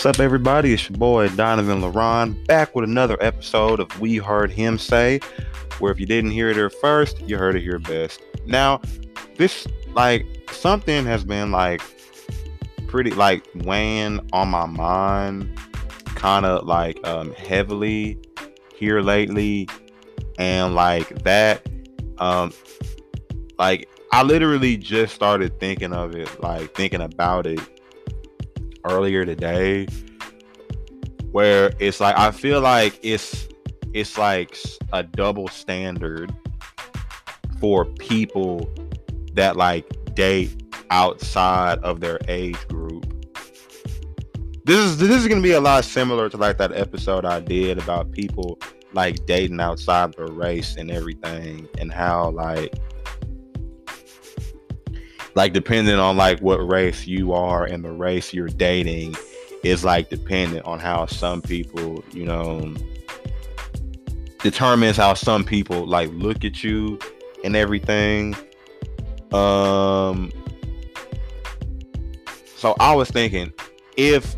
What's up, everybody? It's your boy Donovan LaRon back with another episode of We Heard Him Say, where if you didn't hear it here first, you heard it here best. Now, this like something has been like pretty like weighing on my mind, kind of like um heavily here lately, and like that, um, like I literally just started thinking of it, like thinking about it earlier today where it's like I feel like it's it's like a double standard for people that like date outside of their age group. This is this is gonna be a lot similar to like that episode I did about people like dating outside their race and everything and how like like depending on like what race you are and the race you're dating is like dependent on how some people you know determines how some people like look at you and everything. Um so i was thinking if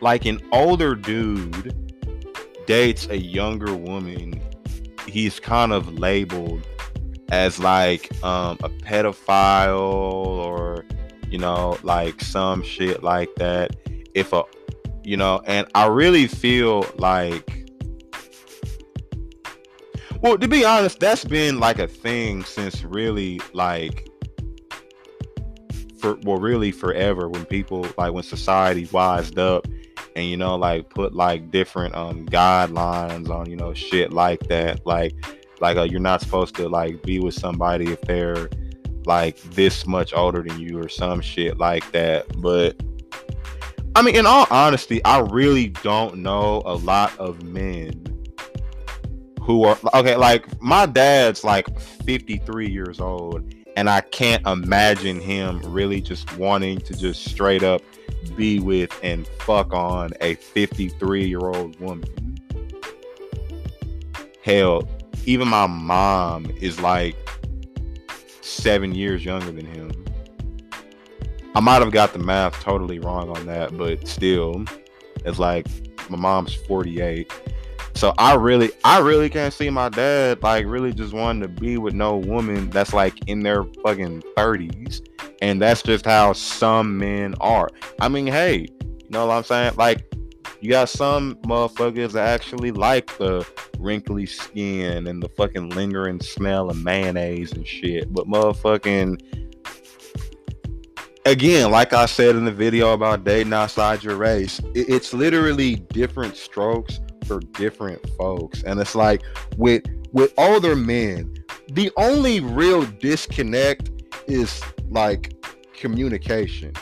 like an older dude dates a younger woman he's kind of labeled as like um, a pedophile or you know like some shit like that. If a you know and i really feel like well to be honest that's been like a thing since really like for well really forever when people like when society wised up and you know like put like different um guidelines on you know shit like that. Like like uh, you're not supposed to like be with somebody if they're like this much older than you or some shit like that but i mean in all honesty i really don't know a lot of men who are okay like my dad's like 53 years old and i can't imagine him really just wanting to just straight up be with and fuck on a 53 year old woman. Hell even my mom is like seven years younger than him. I might have got the math totally wrong on that, but still, it's like my mom's 48. So I really, I really can't see my dad like really just wanting to be with no woman that's like in their fucking 30s. And that's just how some men are. I mean, hey, you know what I'm saying? Like, you got some motherfuckers that actually like the wrinkly skin and the fucking lingering smell of mayonnaise and shit. But motherfucking again, like I said in the video about dating outside your race, it's literally different strokes for different folks. And it's like with with older men, the only real disconnect is like communication.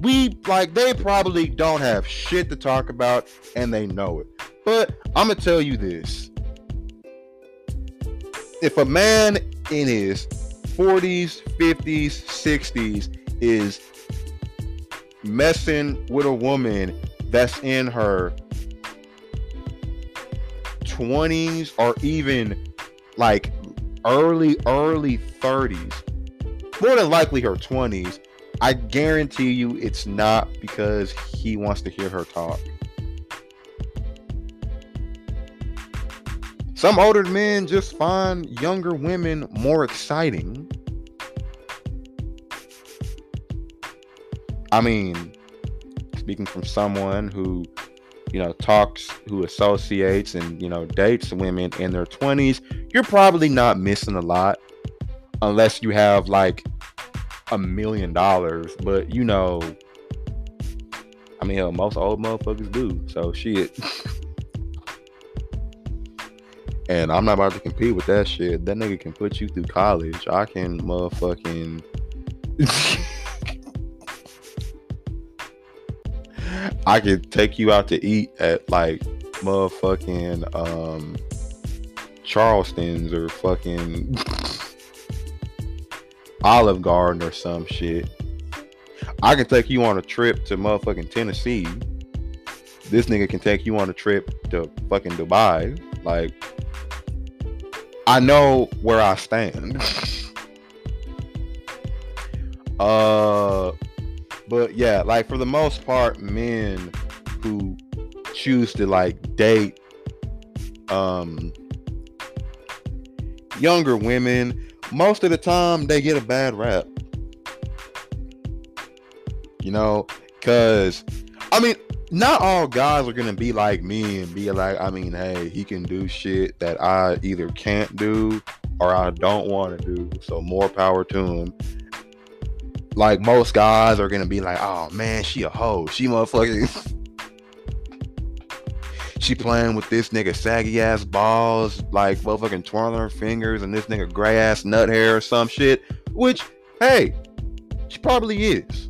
We like they probably don't have shit to talk about and they know it. But I'm gonna tell you this: if a man in his 40s, 50s, 60s is messing with a woman that's in her 20s or even like early early 30s more than likely her 20s i guarantee you it's not because he wants to hear her talk Some older men just find younger women more exciting. I mean, speaking from someone who, you know, talks, who associates and, you know, dates women in their 20s, you're probably not missing a lot unless you have like a million dollars. But, you know, I mean, hell, most old motherfuckers do. So, shit. And I'm not about to compete with that shit. That nigga can put you through college. I can motherfucking. I can take you out to eat at like motherfucking um Charleston's or fucking Olive Garden or some shit. I can take you on a trip to motherfucking Tennessee. This nigga can take you on a trip to fucking Dubai. Like I know where I stand. uh but yeah, like for the most part, men who choose to like date um younger women, most of the time they get a bad rap. You know, cuz I mean, not all guys are gonna be like me and be like, I mean, hey, he can do shit that I either can't do or I don't want to do. So more power to him. Like most guys are gonna be like, oh man, she a hoe. She motherfucking she playing with this nigga saggy ass balls, like motherfucking twirling her fingers and this nigga gray ass nut hair or some shit. Which, hey, she probably is.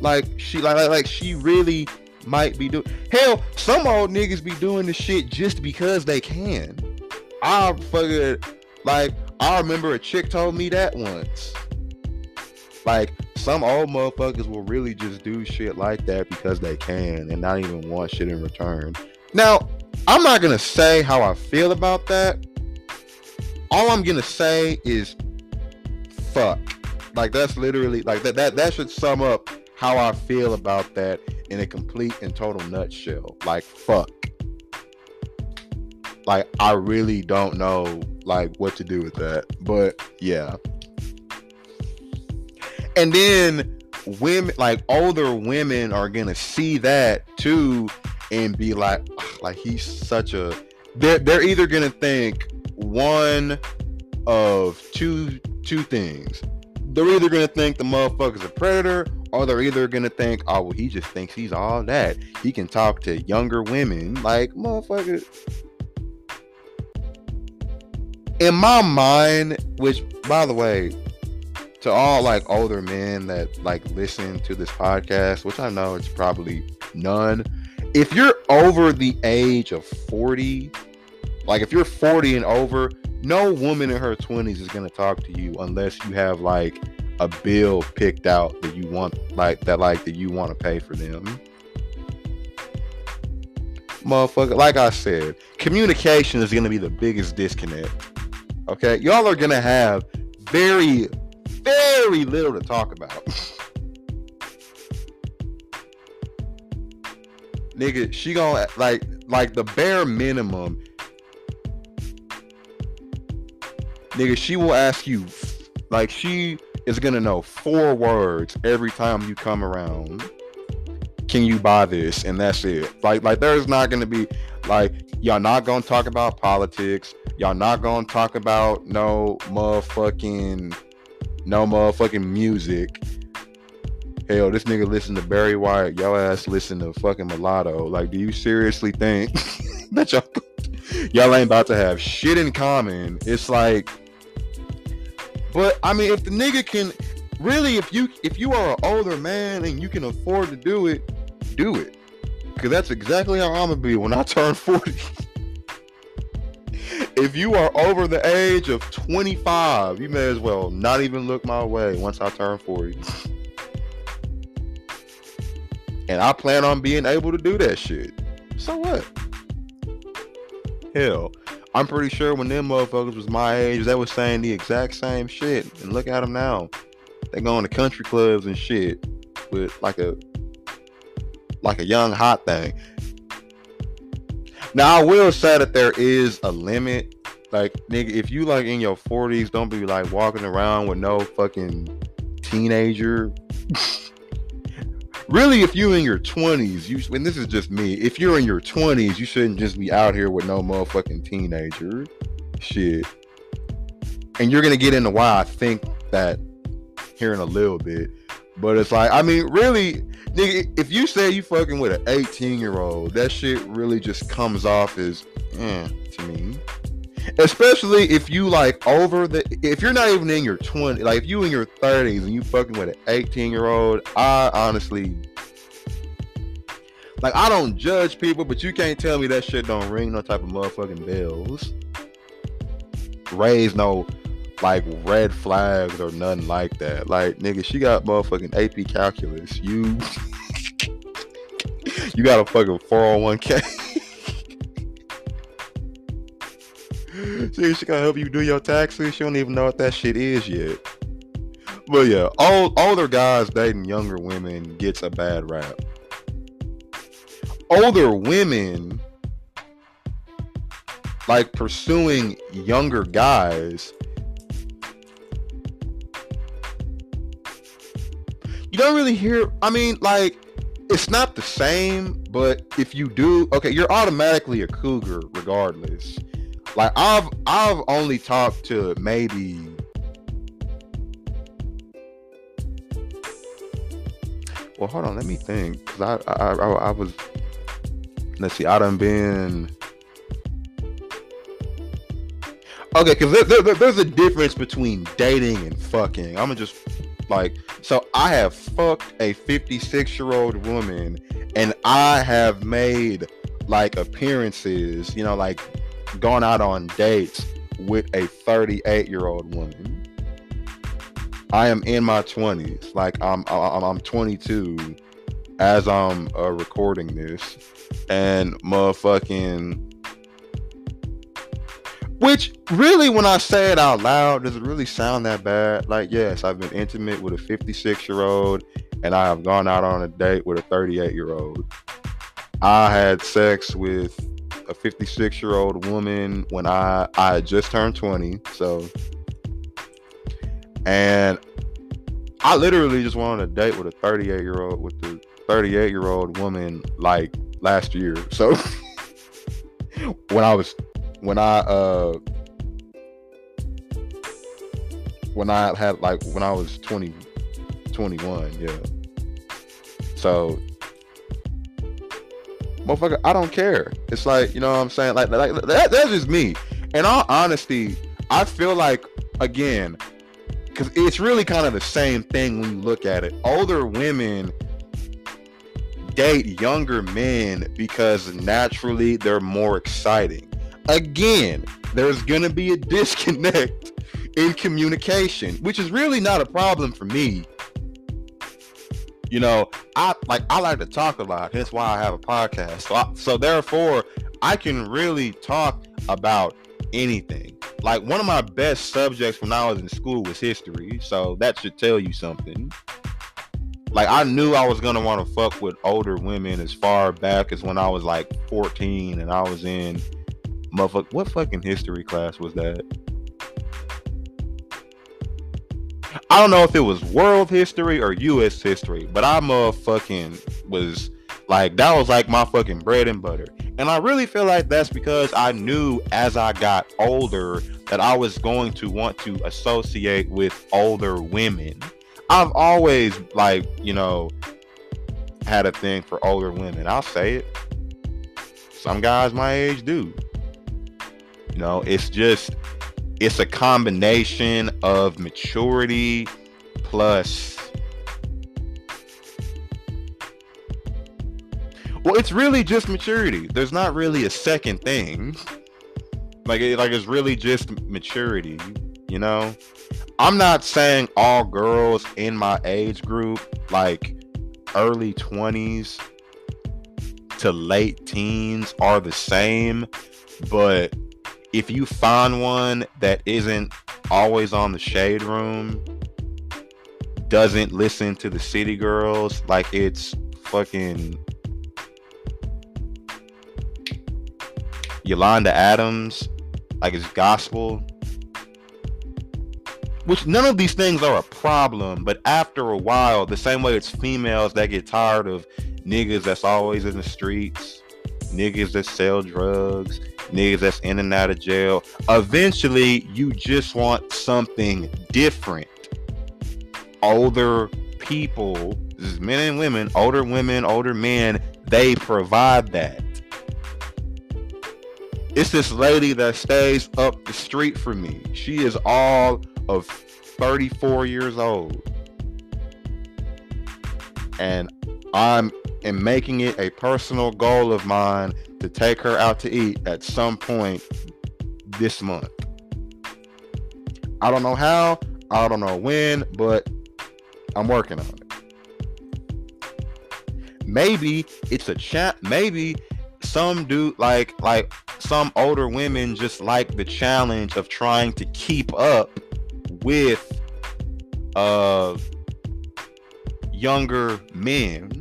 Like she like like, like she really might be doing hell, some old niggas be doing this shit just because they can. I fucking like I remember a chick told me that once. Like some old motherfuckers will really just do shit like that because they can and not even want shit in return. Now, I'm not gonna say how I feel about that. All I'm gonna say is fuck. Like that's literally like that that that should sum up how I feel about that in a complete and total nutshell. Like fuck. Like I really don't know like what to do with that. But yeah. And then women like older women are gonna see that too and be like like he's such a they're they're either gonna think one of two two things. They're either gonna think the motherfucker's a predator or they're either gonna think, oh well, he just thinks he's all that. He can talk to younger women, like motherfucker. In my mind, which by the way, to all like older men that like listen to this podcast, which I know it's probably none. If you're over the age of 40, like if you're 40 and over, no woman in her 20s is going to talk to you unless you have like a bill picked out that you want like that like that you want to pay for them motherfucker like i said communication is going to be the biggest disconnect okay y'all are going to have very very little to talk about nigga she gonna like like the bare minimum nigga she will ask you like she is gonna know four words every time you come around. Can you buy this? And that's it. Like, like there's not gonna be like y'all not gonna talk about politics. Y'all not gonna talk about no motherfucking no motherfucking music. Hell, this nigga listen to Barry White. Y'all ass listen to fucking Mulatto. Like, do you seriously think that y'all y'all ain't about to have shit in common? It's like but I mean, if the nigga can really, if you if you are an older man and you can afford to do it, do it. Cause that's exactly how I'm gonna be when I turn 40. if you are over the age of 25, you may as well not even look my way once I turn 40. and I plan on being able to do that shit. So what? Hell, I'm pretty sure when them motherfuckers was my age, they was saying the exact same shit. And look at them now. They going to country clubs and shit with like a like a young hot thing. Now I will say that there is a limit. Like nigga, if you like in your 40s, don't be like walking around with no fucking teenager. really, if you in your 20s, you and this is just me, if you're in your 20s, you shouldn't just be out here with no motherfucking teenager. Shit. And you're gonna get into why I think that here in a little bit. But it's like, I mean, really, nigga, if you say you fucking with an 18 year old, that shit really just comes off as eh, to me especially if you like over the if you're not even in your 20 like if you in your 30s and you fucking with an 18 year old i honestly like i don't judge people but you can't tell me that shit don't ring no type of motherfucking bells. Raise no like red flags or nothing like that. Like nigga she got motherfucking ap calculus. You you got a fucking 401k she, she gonna help you do your taxes. She don't even know what that shit is yet. But yeah, all older guys dating younger women gets a bad rap. older women like pursuing younger guys you don't really hear i mean like it's not the same but if you do okay you're automatically a cougar regardless like i've i've only talked to maybe well hold on let me think because I, I i i was let's see i done been okay because there, there, there's a difference between dating and fucking. I'm gonna just like so i have fucked a 56 year old woman and i have made like appearances you know like gone out on dates with a 38 year old woman I am in my 20s. Like I'm I'm, I'm 22 as I'm uh, recording this, and motherfucking. Which really, when I say it out loud, does it really sound that bad? Like, yes, I've been intimate with a 56 year old, and I have gone out on a date with a 38 year old. I had sex with a 56 year old woman when I I just turned 20. So and I literally just went on a date with a 38 year old with the 38 year old woman like last year. So when I was when I uh when I had like when I was 20 21, yeah. So motherfucker, I don't care. It's like, you know what I'm saying? Like, like that, that's just me. In all honesty, I feel like again, because it's really kind of the same thing when you look at it. Older women date younger men because naturally they're more exciting. Again, there's going to be a disconnect in communication, which is really not a problem for me. You know, I like I like to talk a lot. That's why I have a podcast. So, I, so therefore, I can really talk about anything. Like one of my best subjects when I was in school was history, so that should tell you something. Like I knew I was gonna want to fuck with older women as far back as when I was like 14 and I was in motherfuck what fucking history class was that? I don't know if it was world history or US history, but I motherfucking was like that was like my fucking bread and butter. And I really feel like that's because I knew as I got older that I was going to want to associate with older women. I've always like, you know, had a thing for older women. I'll say it. Some guys my age do. You know, it's just it's a combination of maturity plus Well, it's really just maturity. There's not really a second thing. Like, it, like it's really just maturity. You know, I'm not saying all girls in my age group, like early 20s to late teens, are the same. But if you find one that isn't always on the shade room, doesn't listen to the city girls, like it's fucking Yolanda Adams, like it's gospel. Which none of these things are a problem, but after a while, the same way it's females that get tired of niggas that's always in the streets, niggas that sell drugs, niggas that's in and out of jail. Eventually, you just want something different. Older people, men and women, older women, older men, they provide that. It's this lady that stays up the street from me. She is all of 34 years old. And I'm am making it a personal goal of mine to take her out to eat at some point this month. I don't know how, I don't know when, but I'm working on it. Maybe it's a chat, maybe some do like like some older women just like the challenge of trying to keep up with uh younger men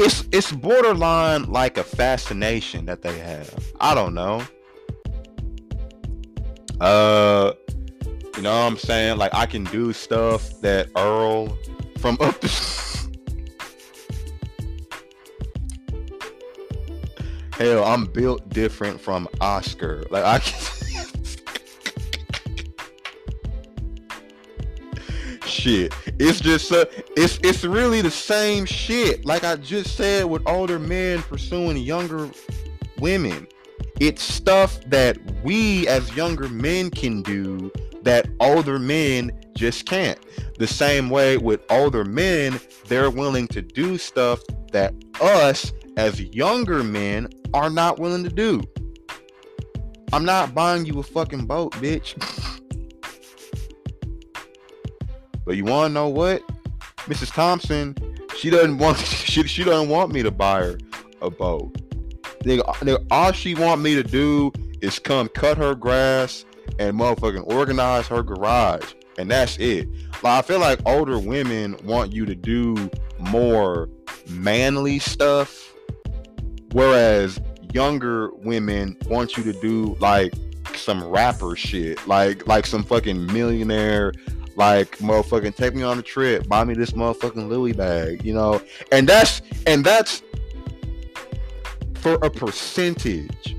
it's it's borderline like a fascination that they have. I don't know. Uh you know what I'm saying? Like I can do stuff that Earl from up the Hell, I'm built different from Oscar. Like I can shit. It's just uh, it's it's really the same shit. Like I just said with older men pursuing younger women. It's stuff that we as younger men can do that older men just can't. The same way with older men, they're willing to do stuff that us as younger men are not willing to do. I'm not buying you a fucking boat, bitch. But you want to know what? Mrs. Thompson, she doesn't want she, she doesn't want me to buy her a boat. Nigga, uh, nigga, all she want me to do is come cut her grass and motherfucking organize her garage, and that's it. Like I feel like older women want you to do more manly stuff, whereas younger women want you to do like some rapper shit, like like some fucking millionaire like motherfucking take me on a trip, buy me this motherfucking Louis bag, you know, and that's and that's for a percentage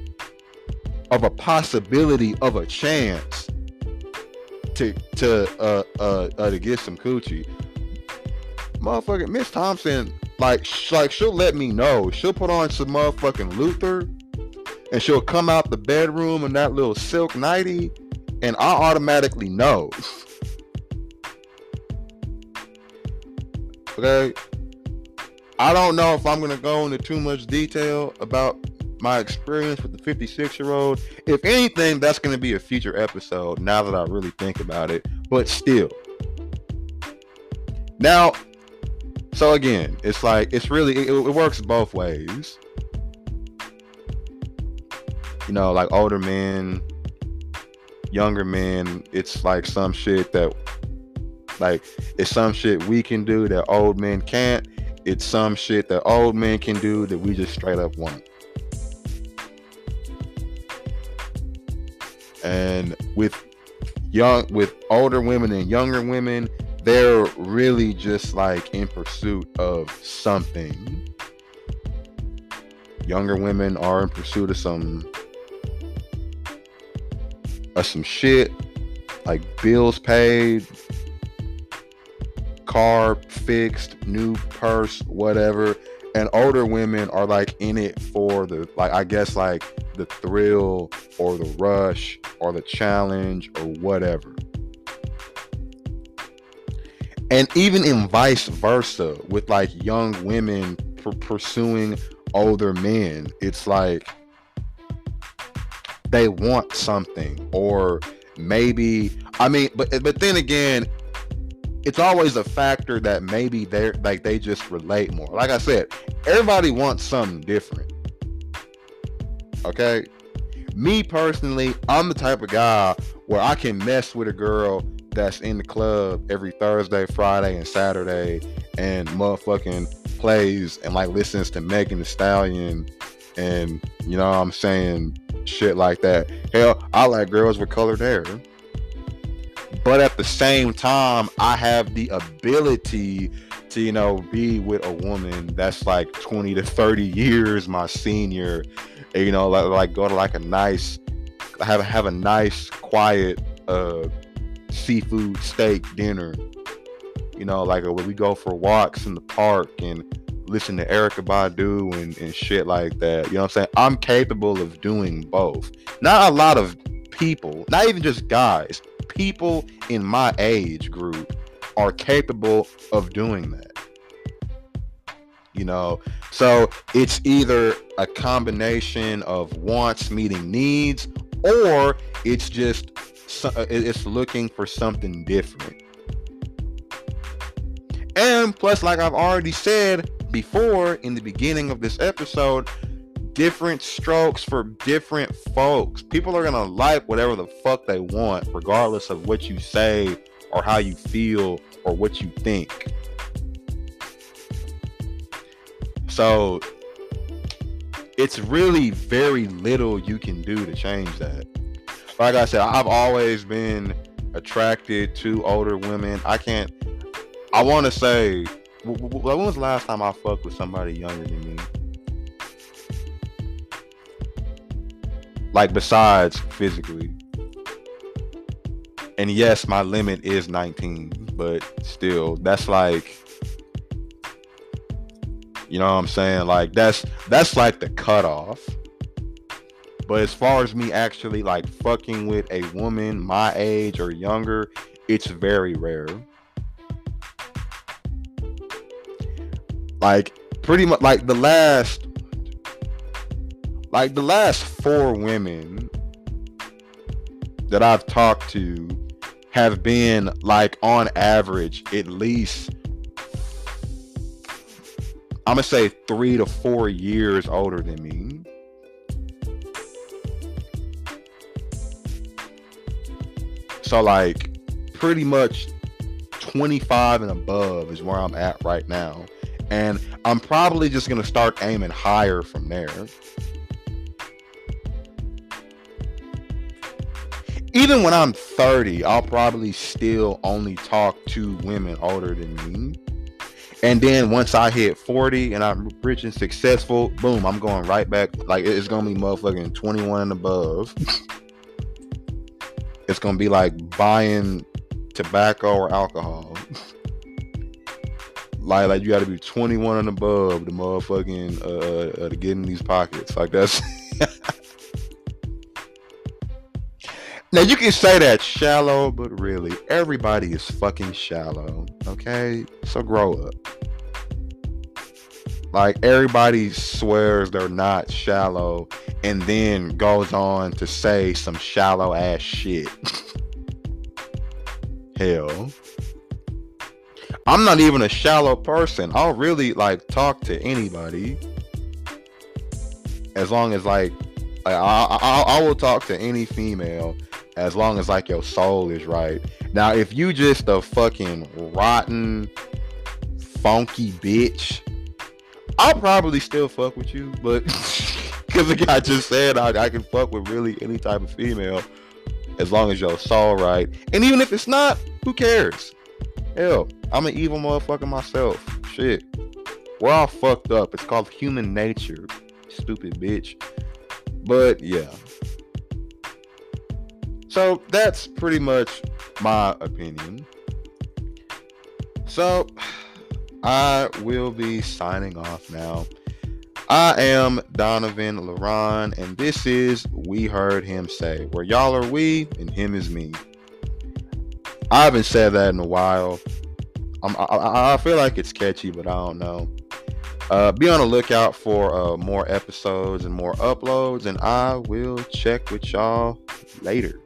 of a possibility of a chance to to uh uh, uh to get some coochie. Motherfucking Miss Thompson, like sh- like she'll let me know. She'll put on some motherfucking Luther, and she'll come out the bedroom in that little silk nighty, and I automatically know. Okay. I don't know if I'm going to go into too much detail about my experience with the 56 year old. If anything, that's going to be a future episode now that I really think about it. But still. Now, so again, it's like, it's really, it, it works both ways. You know, like older men, younger men, it's like some shit that like it's some shit we can do that old men can't. It's some shit that old men can do that we just straight up want. And with young with older women and younger women, they're really just like in pursuit of something. Younger women are in pursuit of some of some shit like bills paid, car fixed, new purse, whatever. And older women are like in it for the like I guess like the thrill or the rush or the challenge or whatever. And even in vice versa with like young women for pursuing older men, it's like they want something or maybe I mean but but then again it's always a factor that maybe they're like they just relate more. Like I said, everybody wants something different. Okay. Me personally, I'm the type of guy where I can mess with a girl that's in the club every Thursday, Friday, and Saturday and motherfucking plays and like listens to Megan Thee Stallion and you know what I'm saying shit like that. Hell, I like girls with colored hair but at the same time i have the ability to you know be with a woman that's like 20 to 30 years my senior and, you know like, like go to like a nice have have a nice quiet uh seafood steak dinner you know like when we go for walks in the park and listen to Erykah Badu and, and shit like that. You know what I'm saying? I'm capable of doing both. Not a lot of people, not even just guys, people in my age group are capable of doing that. You know, so it's either a combination of wants meeting needs or it's just uh, it's looking for something different. And plus, like I've already said before in the beginning of this episode, different strokes for different folks. People are gonna like whatever the fuck they want, regardless of what you say or how you feel or what you think. So it's really very little you can do to change that. Like I said, I've always been attracted to older women. I can't. I want to say, when was the last time I fucked with somebody younger than me? Like besides physically. And yes, my limit is 19, but still, that's like you know what I'm saying? Like that's that's like the cutoff. But as far as me actually like fucking with a woman my age or younger, it's very rare. Like pretty much like the last like the last four women that I've talked to have been like on average at least I'm gonna say three to four years older than me. So like pretty much 25 and above is where I'm at right now. And I'm probably just gonna start aiming higher from there. Even when I'm 30, I'll probably still only talk to women older than me. And then once I hit 40 and I'm rich and successful, boom, I'm going right back. Like it's gonna be motherfucking 21 and above. it's gonna be like buying tobacco or alcohol. like like you gotta be 21 and above to motherfucking uh, uh to get in these pockets. Like that's Now you can say that shallow, but really, everybody is fucking shallow. Okay? So grow up. Like everybody swears they're not shallow and then goes on to say some shallow ass shit. Hell. I'm not even a shallow person. I'll really like talk to anybody. As long as like I, I, I will talk to any female as long as like your soul is right. Now, if you just a fucking rotten, funky bitch, I'll probably still fuck with you, but because the guy just said I, I can fuck with really any type of female as long as your soul right. And even if it's not, who cares? Hell, I'm an evil motherfucker myself. Shit. We're all fucked up. It's called human nature. Stupid bitch. But yeah, so that's pretty much my opinion. So I will be signing off now. I am Donovan Laron, and this is We Heard Him Say, where y'all are we and him is me. I haven't said that in a while. I, I feel like it's catchy, but I don't know. Uh, be on the lookout for uh, more episodes and more uploads, and I will check with y'all later.